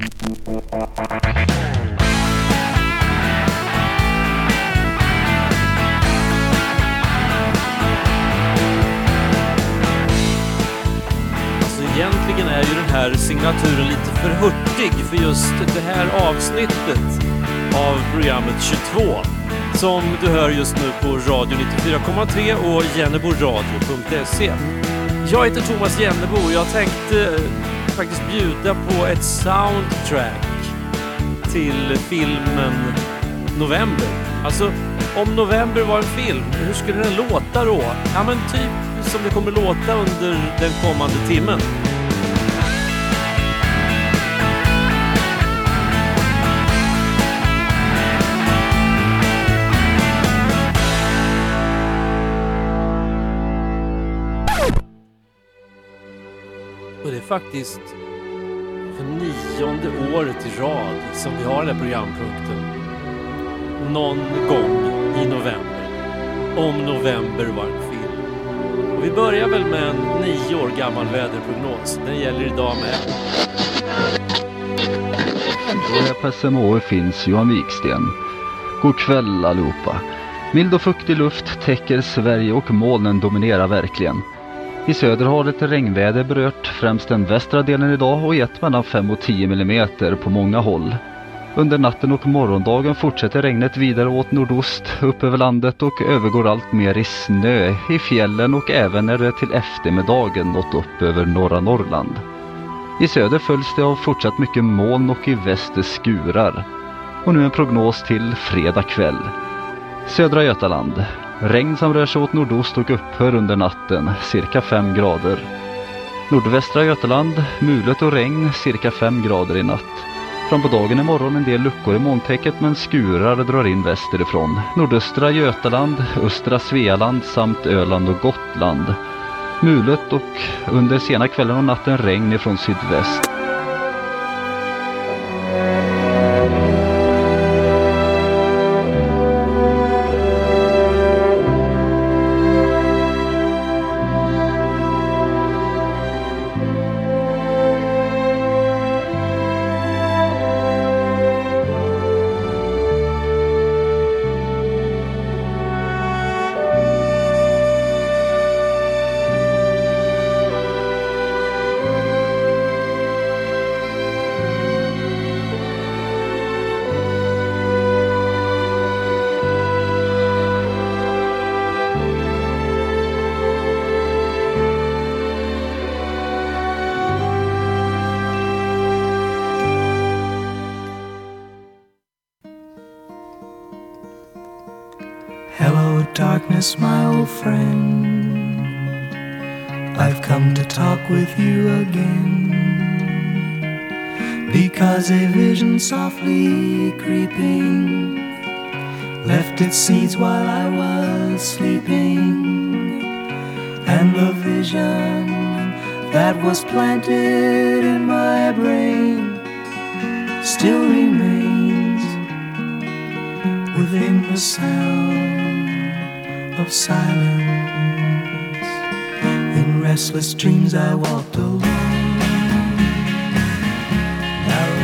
Alltså, egentligen är ju den här signaturen lite för hurtig för just det här avsnittet av programmet 22 som du hör just nu på Radio 94,3 och jenneboradio.se. Jag heter Thomas Jennebo och jag tänkte eh, faktiskt bjuda på ett soundtrack till filmen November. Alltså, om November var en film, hur skulle den låta då? Ja men typ som det kommer låta under den kommande timmen. Faktiskt för nionde året i rad som vi har den här programpunkten. Någon gång i november. Om november var en film. Och vi börjar väl med en nio år gammal väderprognos. Den gäller idag med. Och här på SMH finns Johan Wiksten. God kväll allihopa. Mild och fuktig luft täcker Sverige och molnen dominerar verkligen. I söder har ett regnväder berört främst den västra delen idag och gett mellan 5 och 10 mm på många håll. Under natten och morgondagen fortsätter regnet vidare åt nordost upp över landet och övergår allt mer i snö i fjällen och även när det till eftermiddagen nått upp över norra Norrland. I söder följs det av fortsatt mycket moln och i väster skurar. Och nu en prognos till fredag kväll. Södra Götaland. Regn som rör sig åt nordost och upphör under natten, cirka 5 grader. Nordvästra Götaland, mulet och regn, cirka 5 grader i natt. Fram på dagen imorgon en del luckor i molntäcket men skurar drar in västerifrån. Nordöstra Götaland, östra Svealand samt Öland och Gotland. Mulet och under sena kvällen och natten regn ifrån sydväst.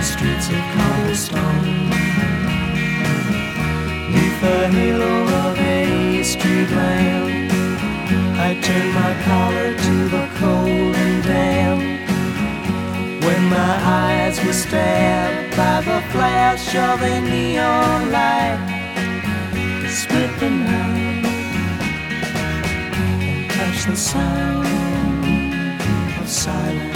Streets of cobblestone. Neath the halo of a street lamp, I turned my collar to the cold and damp. When my eyes were stabbed by the flash of a neon light that split the night and touched the sound of silence.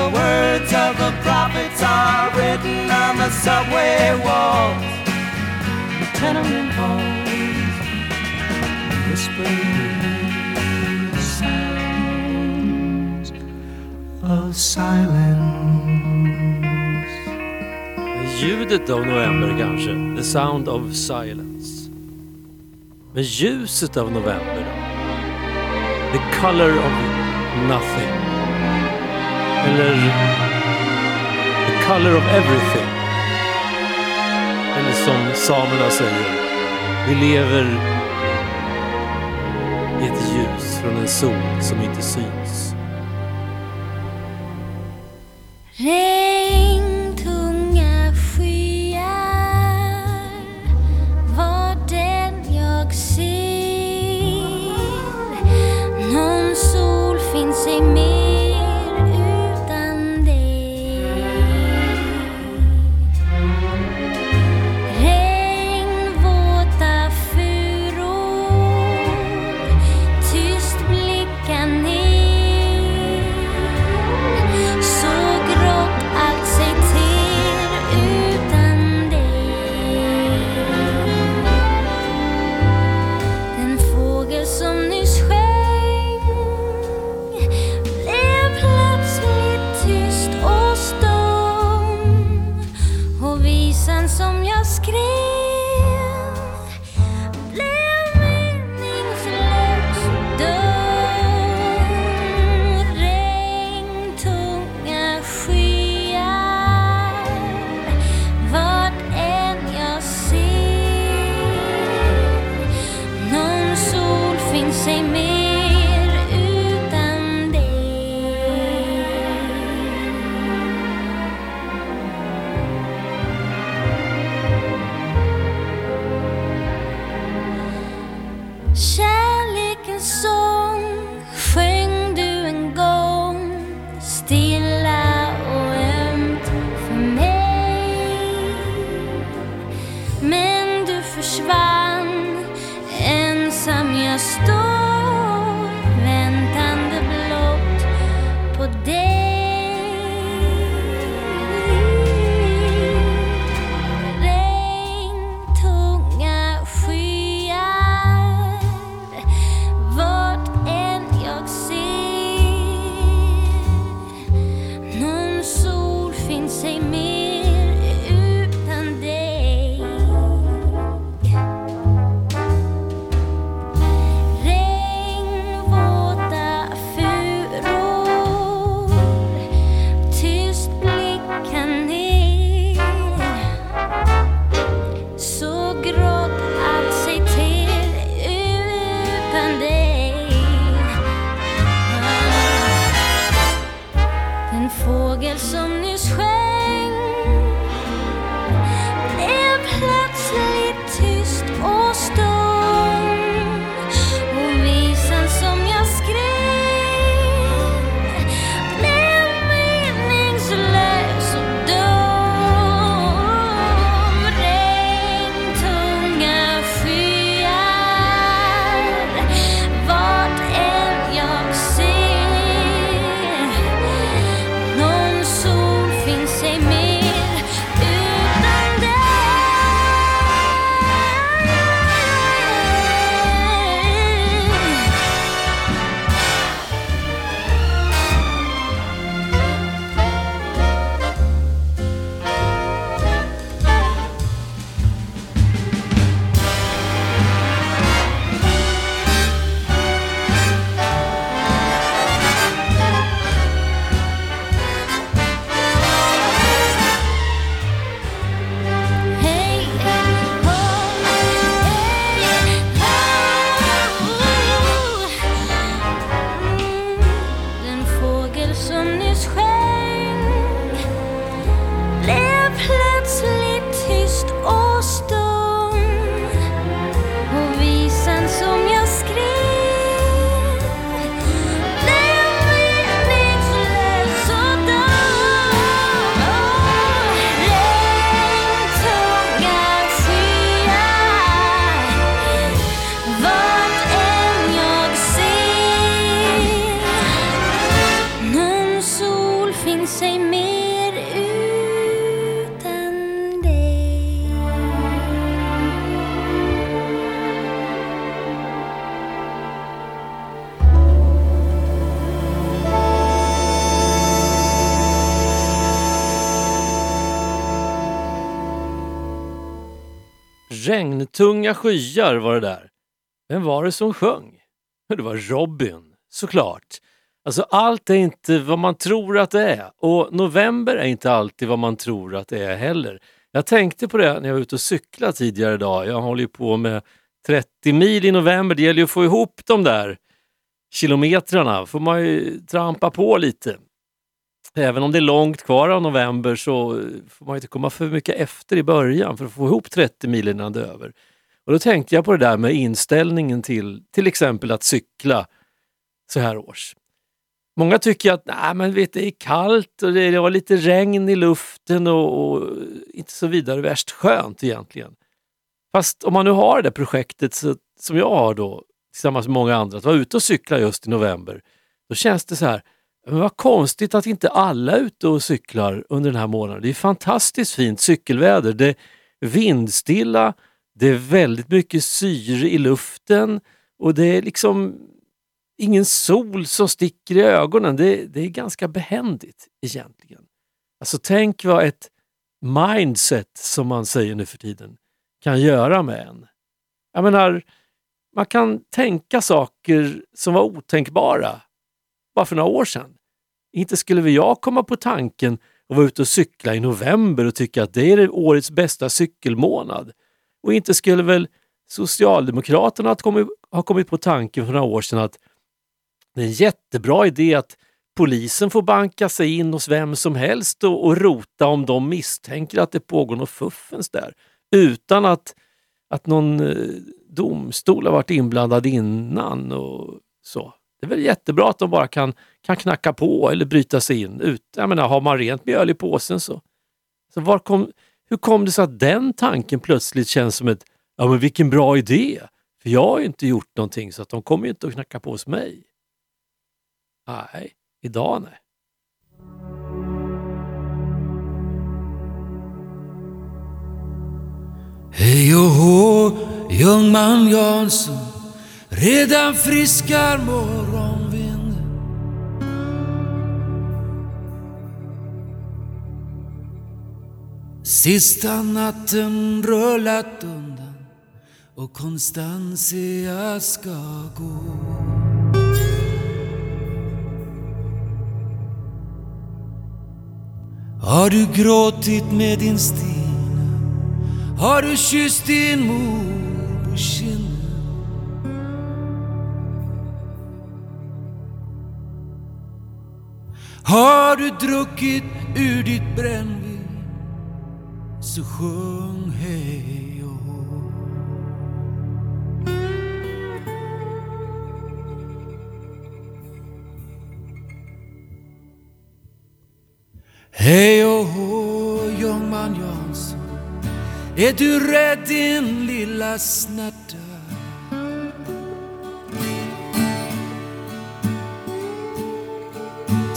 the subway walls, the tenement halls, whispering sounds of silence. Ljudet av november kanske. The sound of silence. Men ljuset av november då? The color of nothing. Eller the color of everything. Som samerna säger. Vi lever i ett ljus från en sol som inte syns. Tunga skyar var det där. Vem var det som sjöng? Det var Robin, såklart. Alltså allt är inte vad man tror att det är och november är inte alltid vad man tror att det är heller. Jag tänkte på det när jag var ute och cyklade tidigare idag. Jag håller ju på med 30 mil i november. Det gäller ju att få ihop de där kilometrarna. får man ju trampa på lite. Även om det är långt kvar av november så får man inte komma för mycket efter i början för att få ihop 30 mil innan det är över. Och då tänkte jag på det där med inställningen till till exempel att cykla så här års. Många tycker att Nej, men vet, det är kallt och det var lite regn i luften och, och inte så vidare värst skönt egentligen. Fast om man nu har det projektet så, som jag har då tillsammans med många andra, att vara ute och cykla just i november, då känns det så här, men vad konstigt att inte alla är ute och cyklar under den här månaden. Det är fantastiskt fint cykelväder. Det är vindstilla, det är väldigt mycket syre i luften och det är liksom ingen sol som sticker i ögonen. Det, det är ganska behändigt egentligen. Alltså tänk vad ett mindset, som man säger nu för tiden, kan göra med en. Jag menar, man kan tänka saker som var otänkbara bara för några år sedan. Inte skulle väl jag komma på tanken att vara ute och cykla i november och tycka att det är årets bästa cykelmånad. Och inte skulle väl Socialdemokraterna ha kommit, ha kommit på tanken för några år sedan att det är en jättebra idé att polisen får banka sig in hos vem som helst och, och rota om de misstänker att det pågår något fuffens där. Utan att, att någon eh, domstol har varit inblandad innan och så. Det är väl jättebra att de bara kan, kan knacka på eller bryta sig in. Ut. Jag menar, har man rent mjöl i påsen så... så var kom, hur kom det sig att den tanken plötsligt känns som ett, ja men vilken bra idé! För jag har ju inte gjort någonting så att de kommer ju inte att knacka på hos mig. Nej, idag nej. Hej och hå, Ljungman Jansson, redan friskar morgonvinden. Sista natten rullat undan och Constantia ska gå. Har du gråtit med din Stina? Har du kysst din mor på kinden? Har du druckit ur ditt brännvin? Så sjung hej och hå. Hej och hå, Ljungman Jansson. Är du rädd din lilla snärt?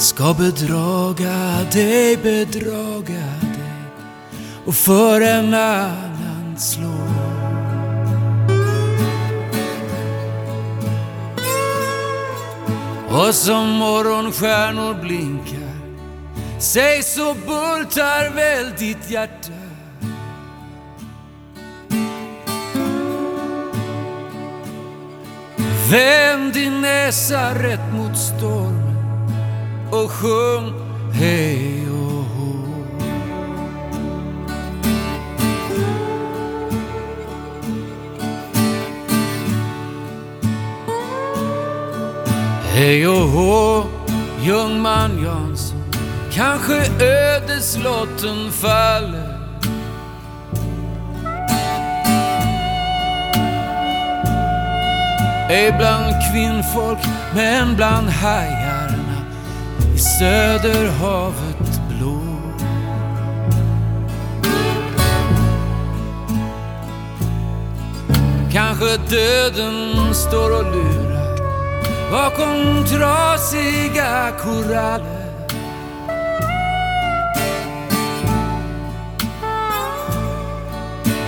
Ska bedraga dig, bedraga dig och för en annan slå. Och som morgonstjärnor blinkar Säg så bultar väl ditt hjärta Vänd din näsa rätt mot stormen och sjung hej och hå. Hej och hå, Ljungman Jansson Kanske ödeslotten faller Ej bland kvinnfolk, men bland hajar. Söderhavet blå. Kanske döden står och lurar bakom trasiga koraller.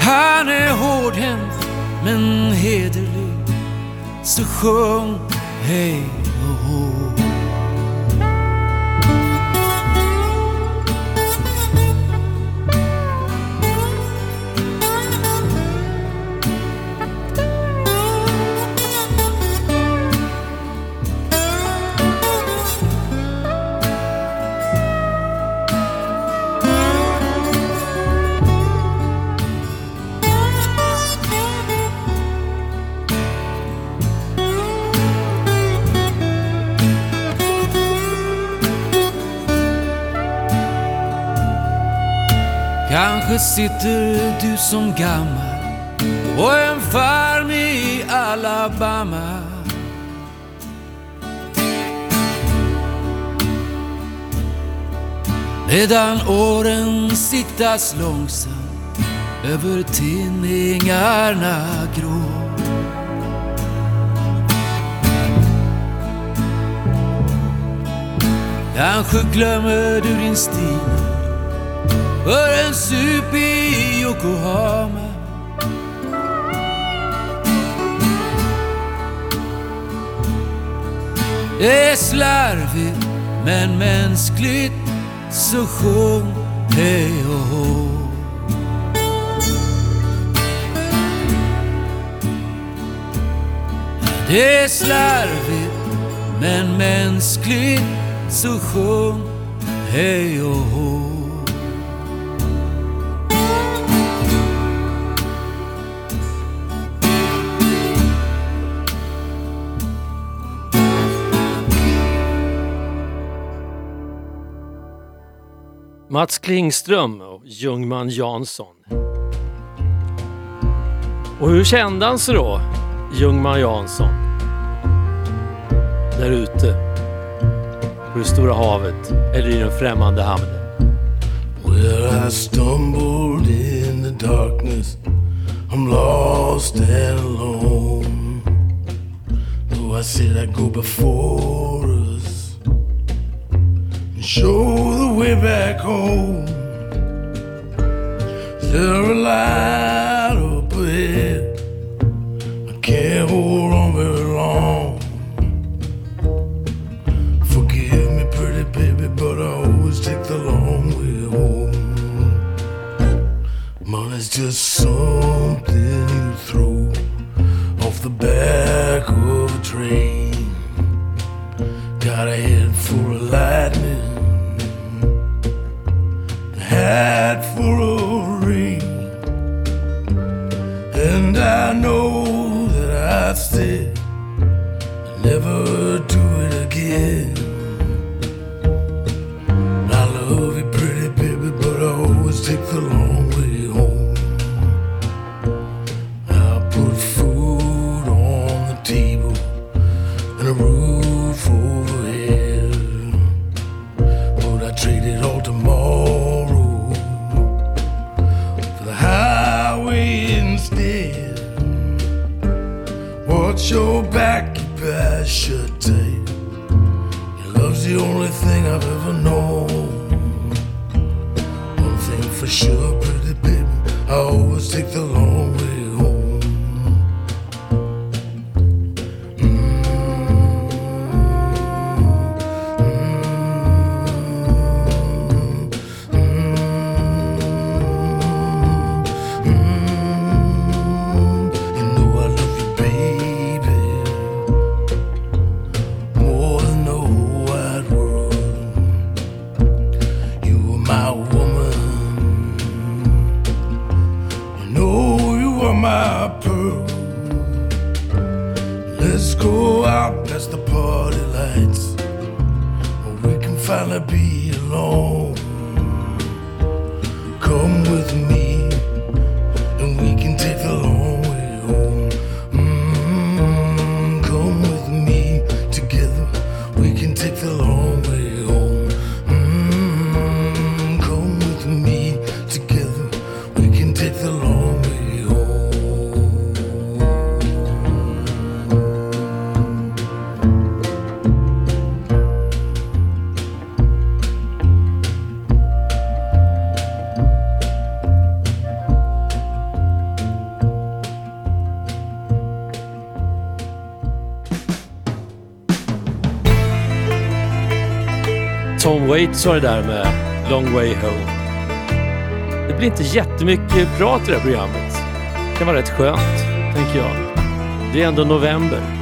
Han är hårdhänt men hederlig så sjung hej sitter du som gammal på en farm i Alabama. Medan åren siktas långsamt över tinningarna grå. Kanske glömmer du din Stina för en sup i Yokohama. Det är slarvigt men mänskligt så sjung hej och hå. Det är slarvigt men mänskligt så sjung hej och hå. Mats Klingström och Ljungman Jansson. Och hur kände han sig då, Ljungman Jansson? Där ute, på det stora havet eller i den främmande hamnen. Well, I stumbled in the darkness. I'm lost and alone. Though I said I'd go before and show the way back home. There a light up ahead. I can't hold on very long. Forgive me, pretty baby, but I always take the long way home. Money's just something you throw off the back of a train. Got a head full of had and hide for Waits var det där med Long Way Home. Det blir inte jättemycket prat i det här programmet. Det kan vara rätt skönt, tänker jag. Det är ändå november.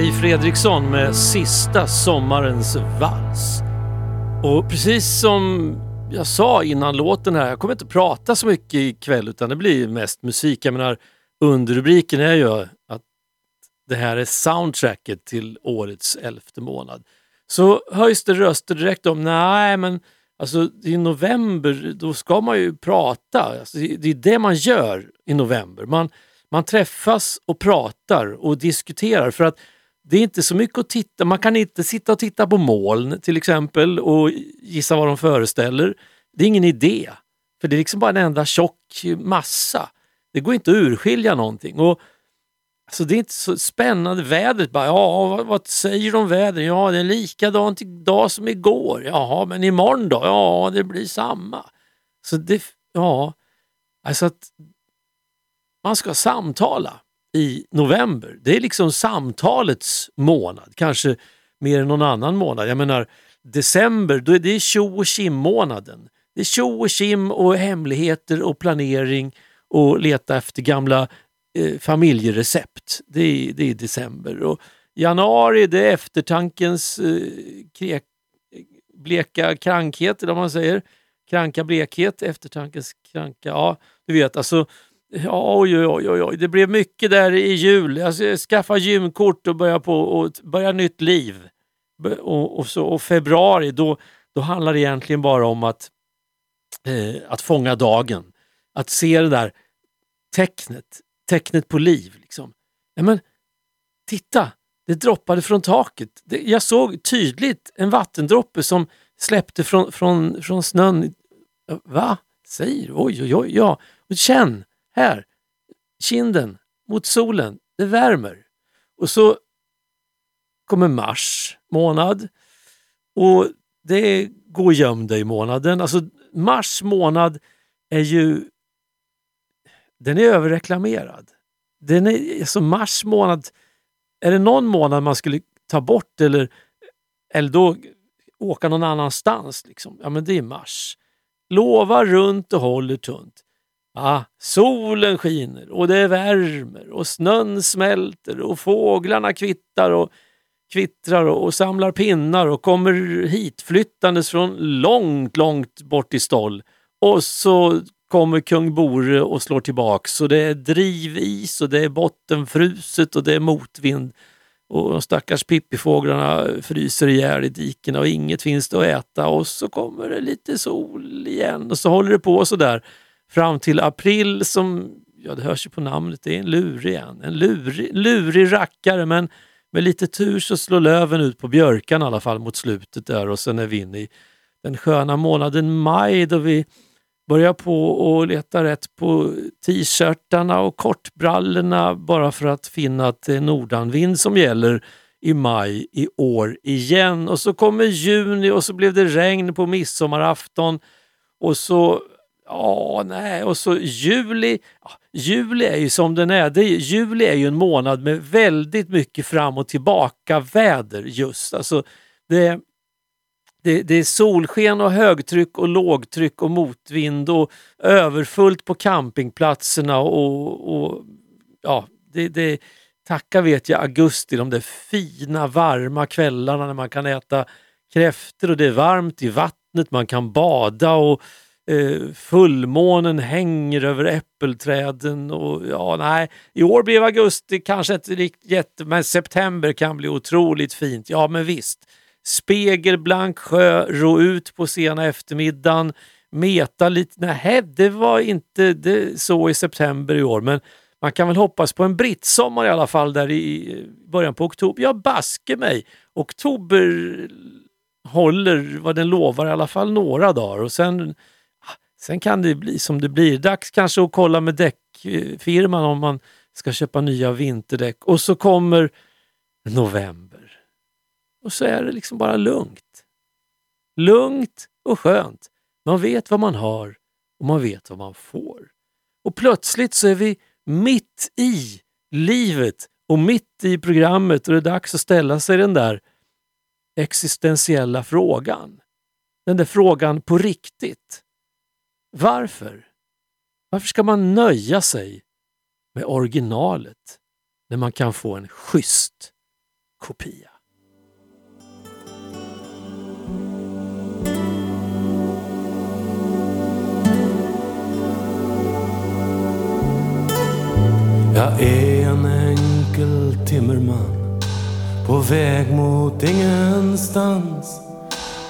Marie Fredriksson med Sista sommarens vals. Och precis som jag sa innan låten här, jag kommer inte prata så mycket ikväll utan det blir mest musik. Jag menar, underrubriken är ju att det här är soundtracket till årets elfte månad. Så höjs det röster direkt om, nej men alltså i november då ska man ju prata. Alltså, det är det man gör i november. Man, man träffas och pratar och diskuterar för att det är inte så mycket att titta, man kan inte sitta och titta på moln till exempel och gissa vad de föreställer. Det är ingen idé, för det är liksom bara en enda tjock massa. Det går inte att urskilja någonting. Och, alltså det är inte så spännande. Vädret bara, ja vad, vad säger de om vädret? Ja det är likadant idag som igår. Jaha, men imorgon då? Ja, det blir samma. Så det, ja, alltså att man ska samtala i november. Det är liksom samtalets månad, kanske mer än någon annan månad. Jag menar december, då är det tjo och kim-månaden. Det är tjo och kim och hemligheter och planering och leta efter gamla eh, familjerecept. Det är, det är december. Och januari det är eftertankens eh, krek, bleka krankhet, eller vad man säger. Kranka blekhet, eftertankens kranka, ja du vet alltså oj, oj, oj, oj, det blev mycket där i jul. Jag skaffade gymkort och började, på, och började nytt liv. Och, och, så, och februari, då, då handlar det egentligen bara om att, eh, att fånga dagen. Att se det där tecknet, tecknet på liv. Liksom. Ja, men, titta, det droppade från taket. Det, jag såg tydligt en vattendroppe som släppte från, från, från snön. Va? Säger Oj, oj, oj. Ja. Och känn, här, kinden mot solen, det värmer. Och så kommer mars månad och det går göm dig månaden. Alltså mars månad är ju den är överreklamerad. Den är, alltså mars månad, är det någon månad man skulle ta bort eller, eller då åka någon annanstans, liksom, ja men det är mars. Lova runt och håller tunt. Ah, solen skiner och det värmer och snön smälter och fåglarna kvittar och kvittrar och, och samlar pinnar och kommer hit flyttandes från långt, långt bort i ståll. Och så kommer kung Bore och slår tillbaks och det är drivis och det är bottenfruset och det är motvind. Och de stackars pippifåglarna fryser ihjäl i dikena och inget finns det att äta och så kommer det lite sol igen och så håller det på sådär fram till april som, ja det hörs ju på namnet, det är en lurig en. En lurig, lurig rackare men med lite tur så slår löven ut på björkan i alla fall mot slutet där och sen är vi inne i den sköna månaden maj då vi börjar på och leta rätt på t-shirtarna och kortbrallorna bara för att finna att det är nordanvind som gäller i maj i år igen. Och så kommer juni och så blev det regn på midsommarafton och så Ja, nej, och så juli. Ja, juli är ju som den är. Det, juli är ju en månad med väldigt mycket fram och tillbaka väder just. Alltså, det, det, det är solsken och högtryck och lågtryck och motvind och överfullt på campingplatserna och, och ja, det, det tacka vet jag augusti, de där fina varma kvällarna när man kan äta kräftor och det är varmt i vattnet, man kan bada och eh, fullmånen hänger över äppelträden och ja, nej. I år blev augusti kanske inte riktigt jätte, men september kan bli otroligt fint. Ja, men visst. Spegelblank sjö, ro ut på sena eftermiddagen, meta lite. Nej, det var inte det, så i september i år, men man kan väl hoppas på en brittsommar i alla fall där i början på oktober. Ja, baske mig! Oktober håller vad den lovar i alla fall några dagar och sen Sen kan det bli som det blir. Dags kanske att kolla med däckfirman om man ska köpa nya vinterdäck. Och så kommer november. Och så är det liksom bara lugnt. Lugnt och skönt. Man vet vad man har och man vet vad man får. Och plötsligt så är vi mitt i livet och mitt i programmet och det är dags att ställa sig den där existentiella frågan. Den där frågan på riktigt. Varför? Varför ska man nöja sig med originalet när man kan få en schysst kopia. Jag är en enkel timmerman på väg mot ingenstans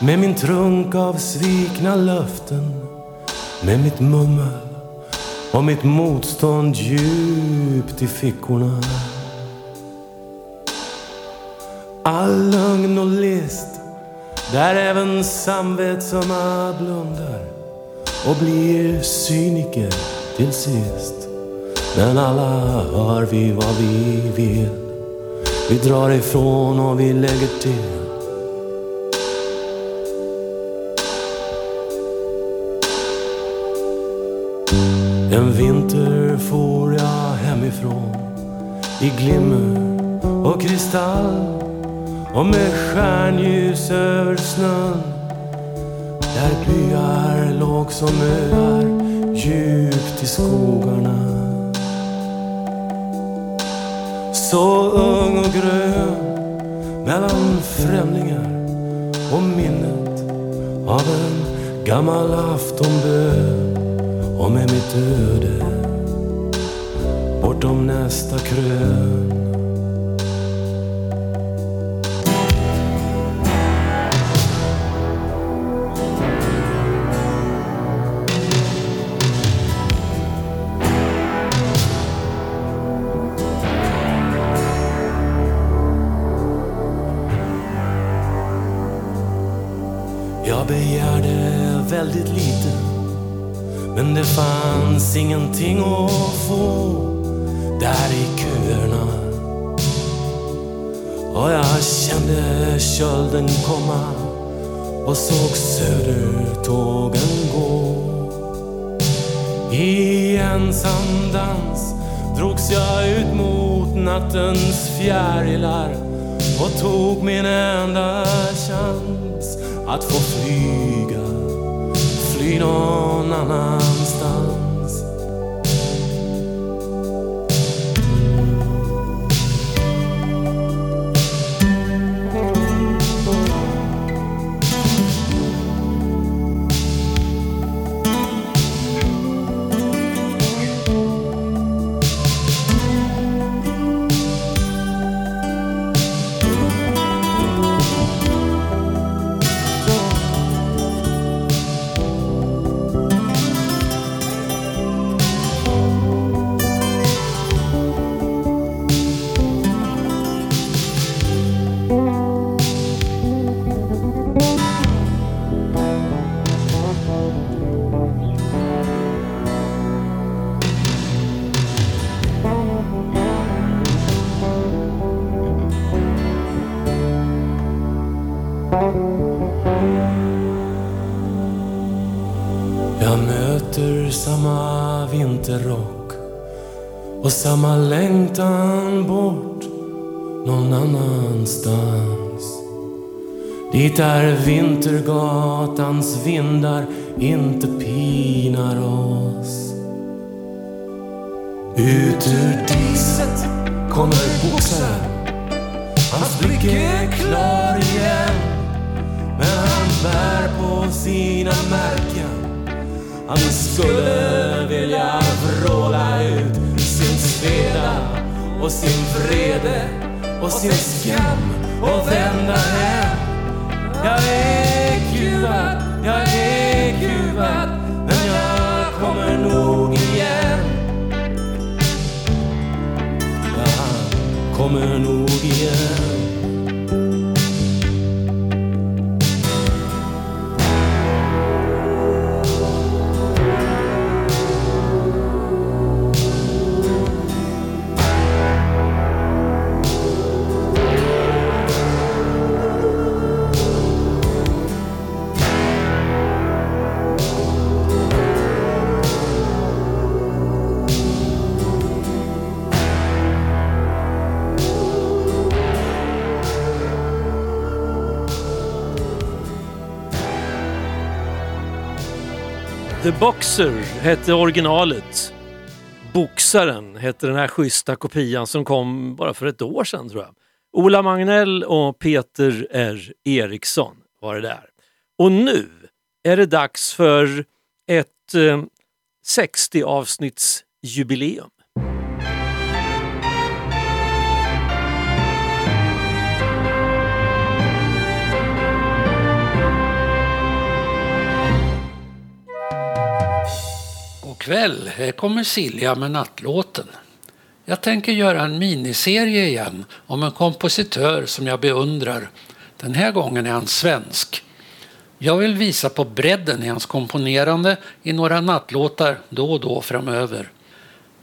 med min trunk av svikna löften med mitt mummel och mitt motstånd djupt i fickorna. All lögn och list där även samvetsamma blundar och blir cyniker till sist. Men alla hör vi vad vi vill. Vi drar ifrån och vi lägger till. En vinter for jag hemifrån i glimmer och kristall och med stjärnljus över snön där byar låg som öar djupt i skogarna. Så ung och grön mellan främlingar och minnet av en gammal aftonbön och med mitt öde bortom nästa krön. Men det fanns ingenting att få där i köerna. Och jag kände kölden komma och såg södertågen gå. I ensam dans drogs jag ut mot nattens fjärilar och tog min enda chans att få flyga fly någon annanstans. Jag Dit där Vintergatans vindar inte pinar oss. Ut ur diset kommer boxaren. Hans blick är klar igen. Men han bär på sina märken. Han skulle vilja vråla ut sin sveda och sin vrede och sin skam och vända hem. Jag är kuvad, jag är kuvad, men jag kommer nog igen. Jag kommer nog igen. The Boxer hette originalet. Boxaren hette den här schyssta kopian som kom bara för ett år sedan tror jag. Ola Magnell och Peter R Eriksson var det där. Och nu är det dags för ett eh, 60 avsnittsjubileum. Kväll, här kommer Silja med nattlåten. Jag tänker göra en miniserie igen om en kompositör som jag beundrar. Den här gången är han svensk. Jag vill visa på bredden i hans komponerande i några nattlåtar då och då framöver.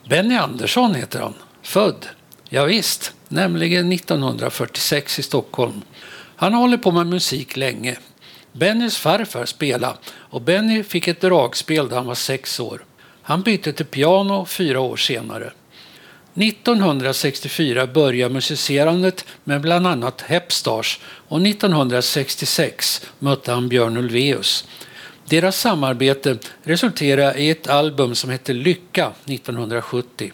Benny Andersson heter han, född, ja visst, nämligen 1946 i Stockholm. Han har hållit på med musik länge. Bennys farfar spelade och Benny fick ett dragspel när han var sex år. Han bytte till piano fyra år senare. 1964 började musicerandet med bland annat Hepstars och 1966 mötte han Björn Ulvaeus. Deras samarbete resulterade i ett album som hette Lycka 1970.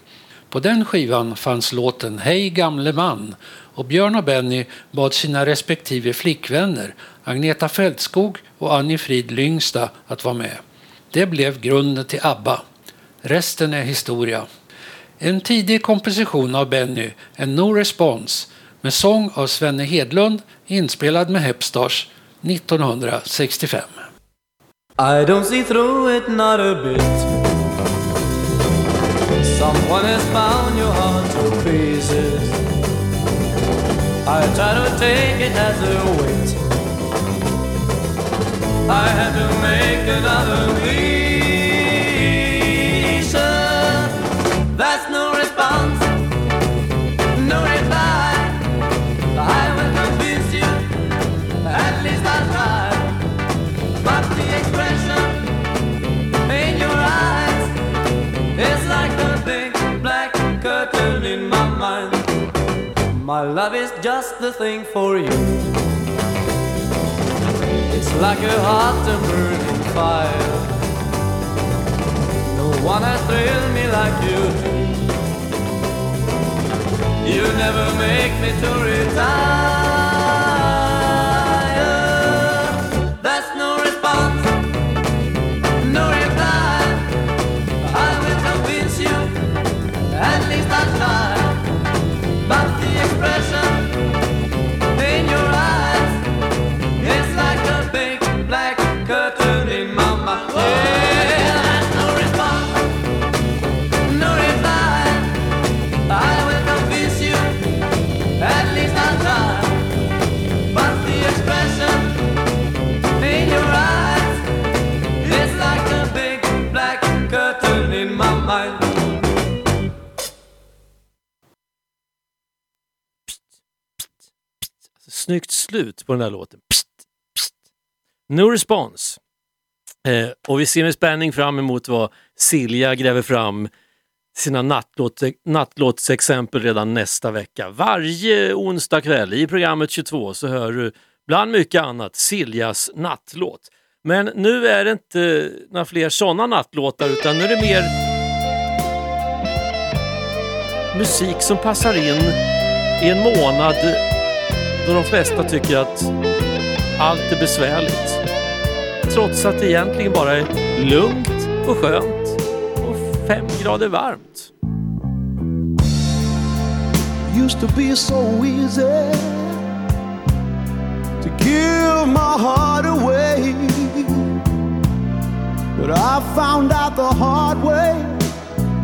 På den skivan fanns låten Hej gamle man och Björn och Benny bad sina respektive flickvänner Agneta Fältskog och Annie Frid Lyngstad att vara med. Det blev grunden till ABBA. Resten är historia. En tidig komposition av Benny, en No Response, med sång av Svenne Hedlund, inspelad med Hepstars 1965. I don't see through it, not a bit. Someone has bound your heart to pieces. I try to take it as a weight. I had to make another lesion. That's no response, no reply. I will convince you, at least I'll try. But the expression in your eyes is like a black curtain in my mind. My love is just the thing for you. It's like a hot and burning fire. Has thrilled me like you do. You never make me to retire. Slut på den där låten. Pst, pst. No response. Eh, och vi ser med spänning fram emot vad Silja gräver fram sina nattlåt, nattlåtsexempel redan nästa vecka. Varje onsdag kväll i programmet 22 så hör du bland mycket annat Siljas nattlåt. Men nu är det inte några fler sådana nattlåtar utan nu är det mer musik som passar in i en månad då de flesta tycker att allt är besvärligt. Trots att det egentligen bara är lugnt och skönt och fem grader varmt. used to be so easy to give my heart away. But I found out the hard way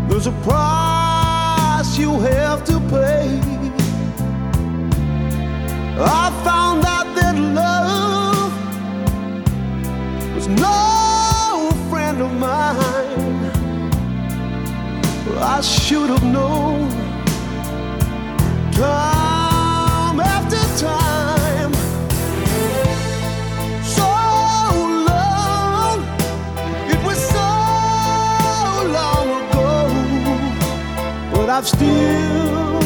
there's a price you have to pay. I found out that love was no friend of mine. I should have known time after time. So long, it was so long ago, but I've still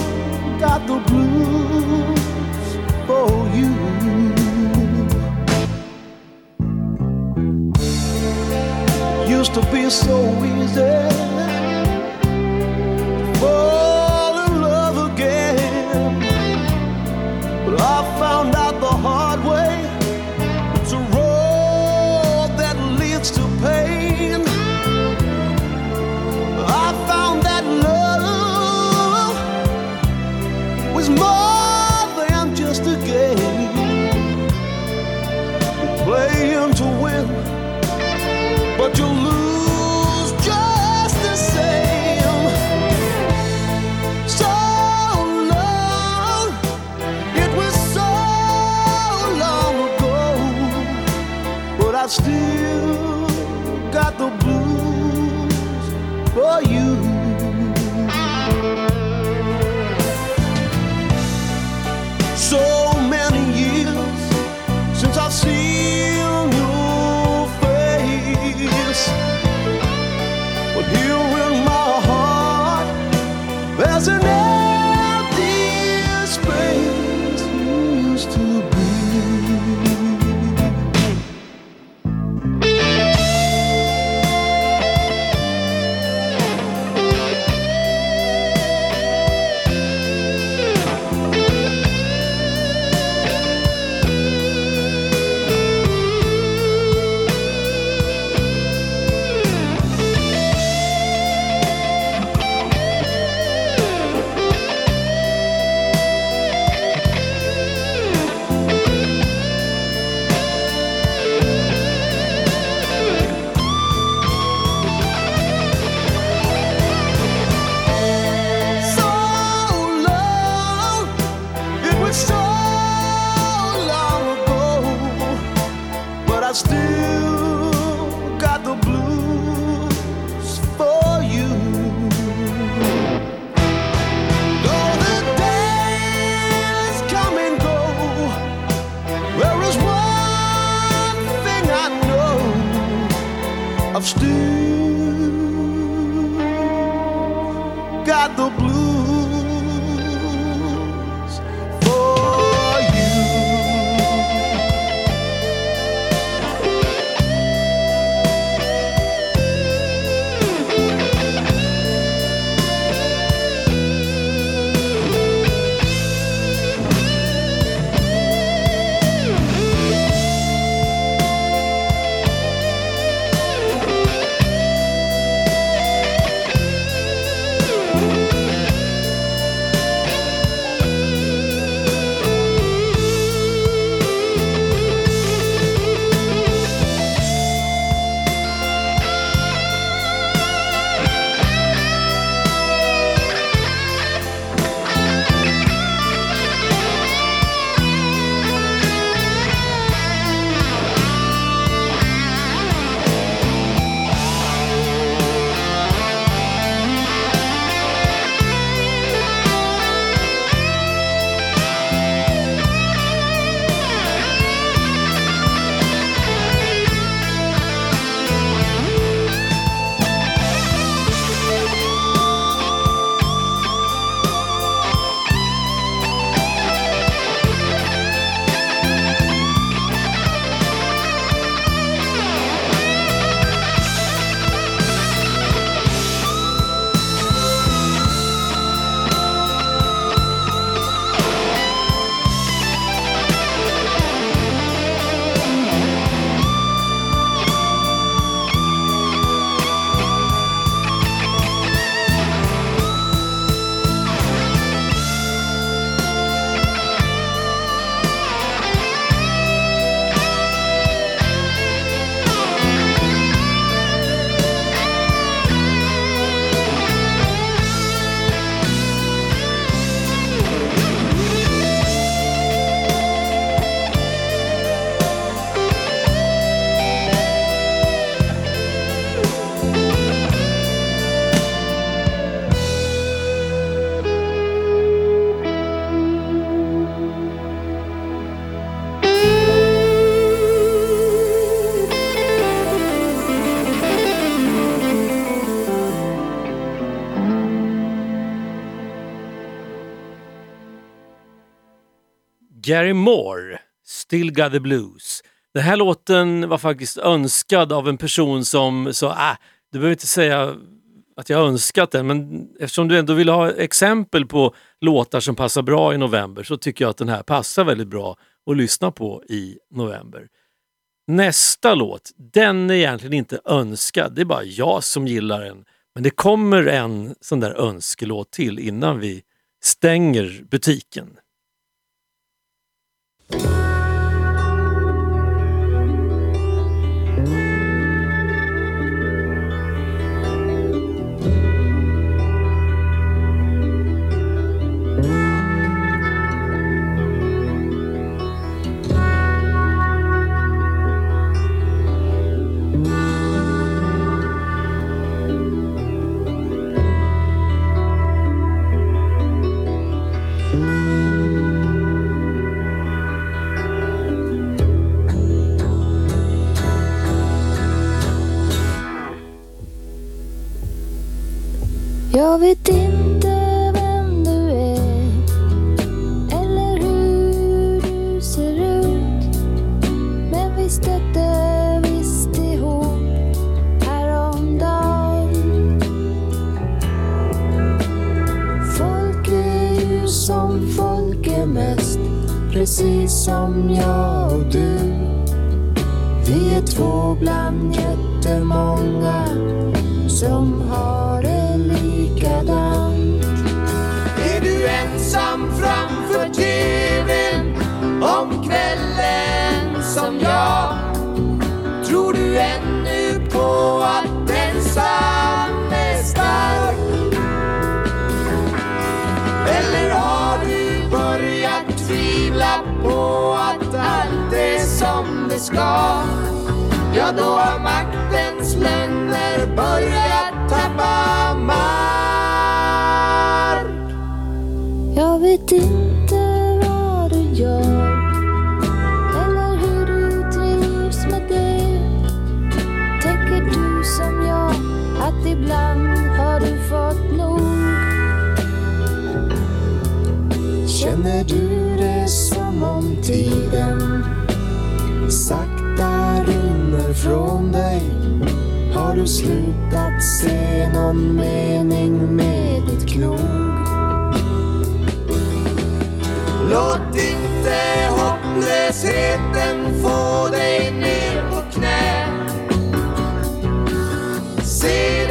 got the blues to be so easy Gary Moore, Still Got the Blues. Den här låten var faktiskt önskad av en person som sa, äh, du behöver inte säga att jag önskat den, men eftersom du ändå vill ha exempel på låtar som passar bra i november så tycker jag att den här passar väldigt bra att lyssna på i november. Nästa låt, den är egentligen inte önskad, det är bara jag som gillar den. Men det kommer en sån där önskelåt till innan vi stänger butiken. Jag vet inte vem du är eller hur du ser ut. Men vi stötte visst ihop häromdagen. Folk är ju som folk är mest, precis som jag och du. Vi är två bland jättemånga som har ska? Ja, då har maktens lögner börjat tappa mark. Jag vet inte vad du gör eller hur du trivs med det. Tänker du som jag att ibland har du fått nog? Känner du det som om tiden sakta rinner från dig? Har du slutat se någon mening med ditt knog? Låt inte hopplösheten få dig ner på knä. Se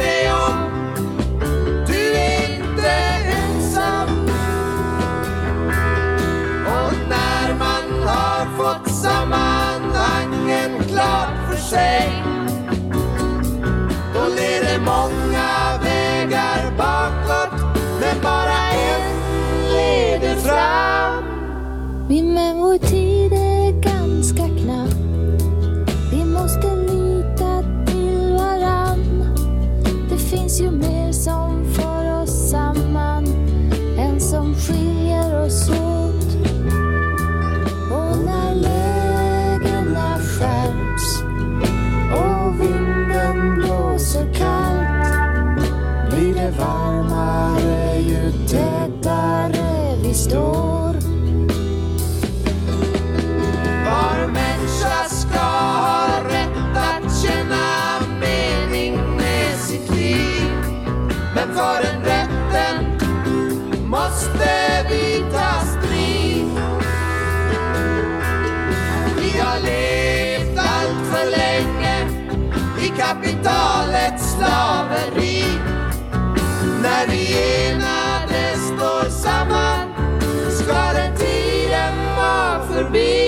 sig då leder många vägar bakåt men bara en leder fram. Min memoritid för den rätten måste vi ta strid. Vi har levt allt för länge i kapitalets slaveri. När vi enade står samman ska den tiden vara förbi.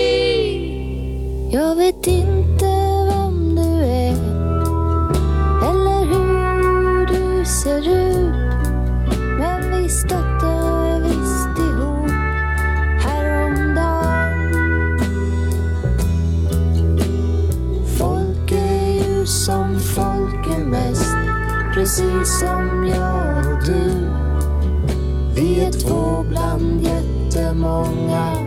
Precis som jag och du. Vi är två bland jättemånga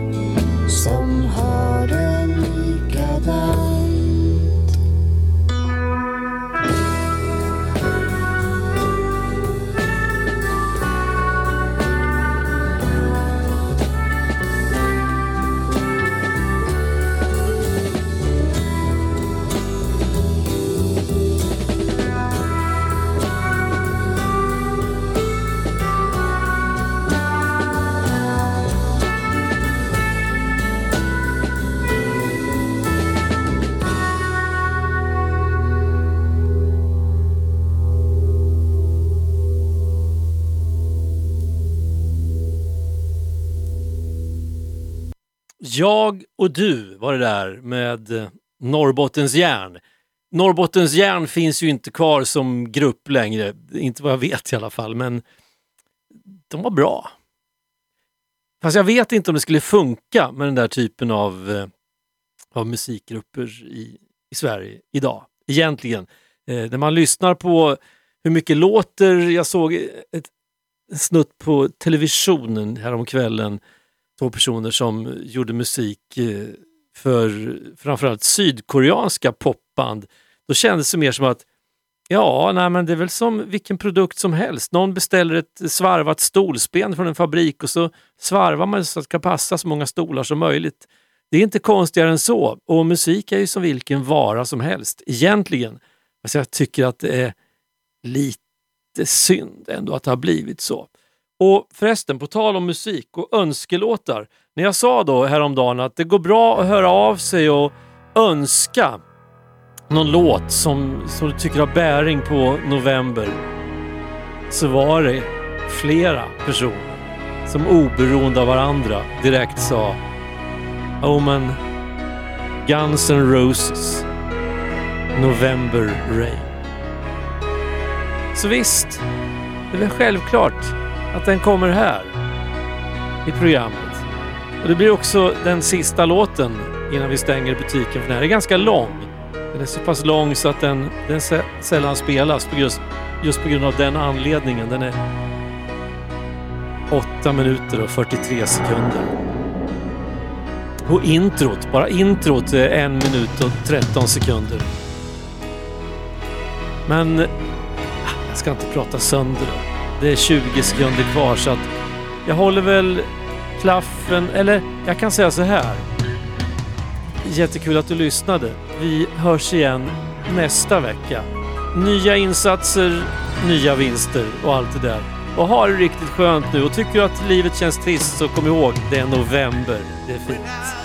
Jag och du var det där med Norrbottens järn. Norrbottens järn finns ju inte kvar som grupp längre, inte vad jag vet i alla fall, men de var bra. Fast jag vet inte om det skulle funka med den där typen av, eh, av musikgrupper i, i Sverige idag, egentligen. Eh, när man lyssnar på hur mycket låter, jag såg ett, en snutt på televisionen häromkvällen, två personer som gjorde musik eh, för framförallt sydkoreanska popband. Då kändes det mer som att Ja, nej, men det är väl som vilken produkt som helst. Någon beställer ett svarvat stolsben från en fabrik och så svarvar man så att det ska passa så många stolar som möjligt. Det är inte konstigare än så. Och musik är ju som vilken vara som helst, egentligen. Alltså jag tycker att det är lite synd ändå att det har blivit så. Och förresten, på tal om musik och önskelåtar. När jag sa då häromdagen att det går bra att höra av sig och önska någon låt som, som du tycker har bäring på november så var det flera personer som oberoende av varandra direkt sa Oh men Guns N' Roses November Rain. Så visst, det är väl självklart att den kommer här i programmet. Och det blir också den sista låten innan vi stänger butiken för den här är ganska lång. Den är så pass lång så att den, den sällan spelas på just, just på grund av den anledningen. Den är 8 minuter och 43 sekunder. Och introt, bara introt är 1 minut och 13 sekunder. Men ah, jag ska inte prata sönder det. Det är 20 sekunder kvar så att jag håller väl klaffen, eller jag kan säga så här. Jättekul att du lyssnade. Vi hörs igen nästa vecka. Nya insatser, nya vinster och allt det där. Och ha det riktigt skönt nu och tycker du att livet känns trist så kom ihåg, det är november. Det är fint.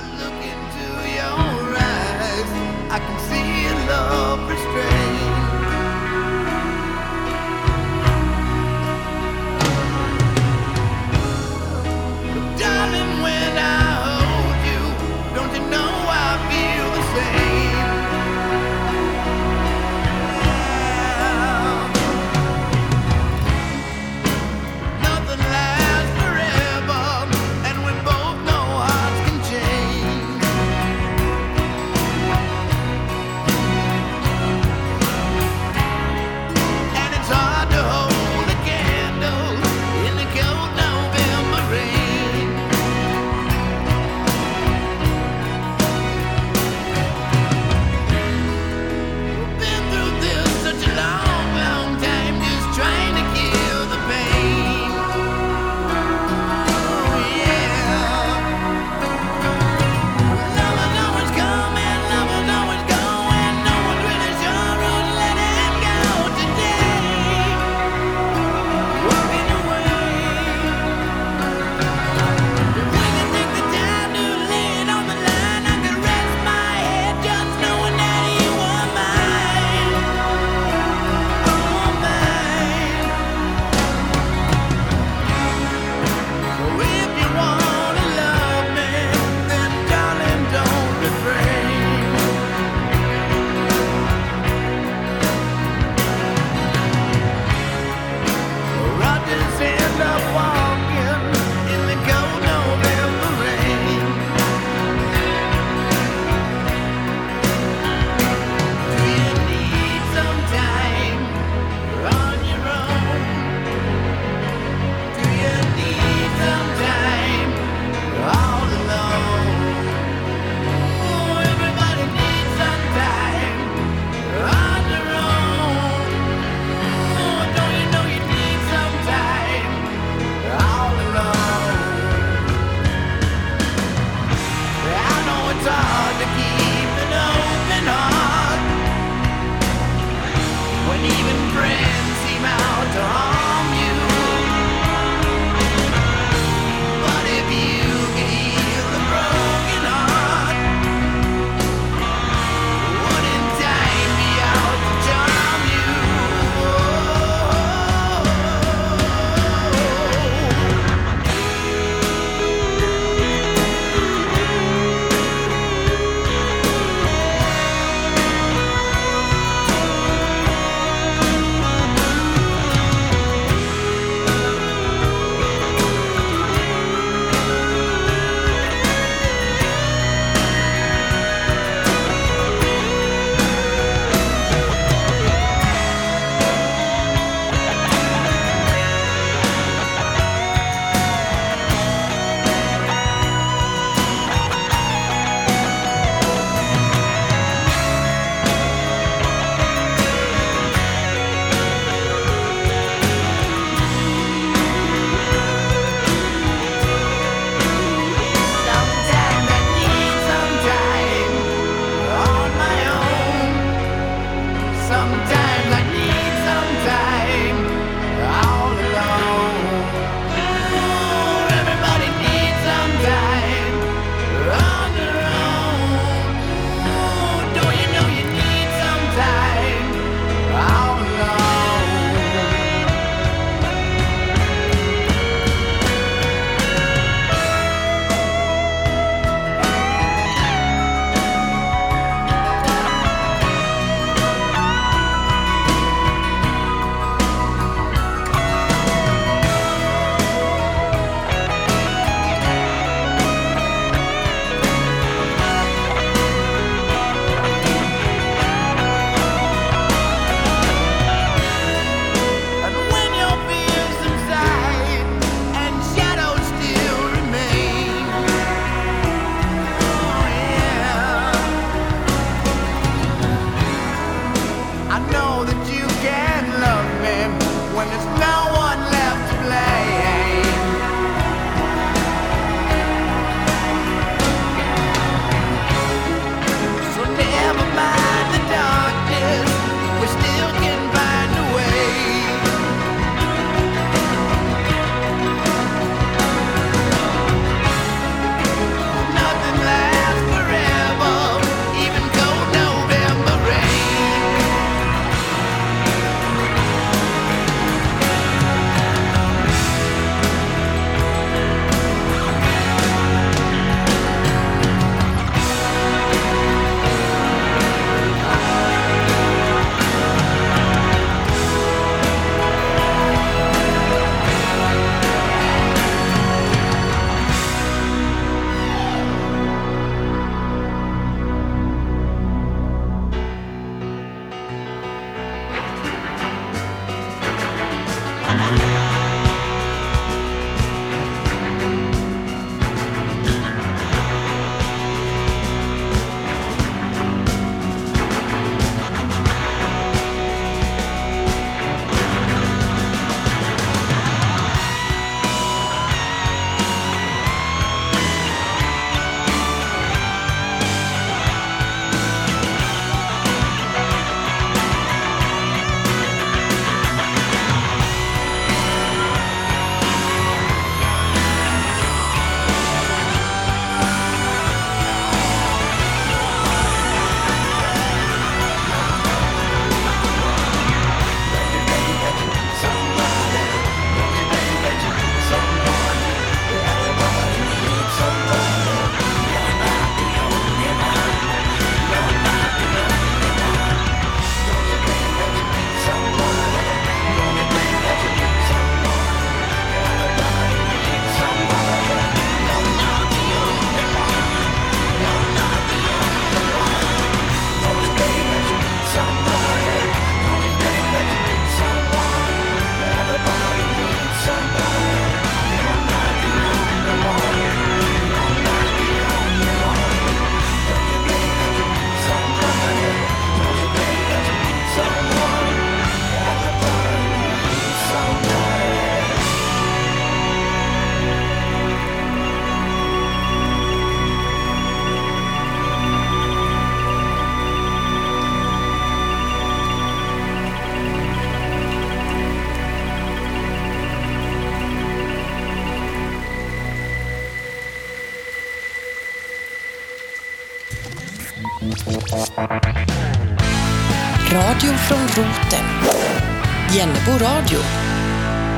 Jennebo radio.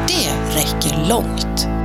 Det räcker långt.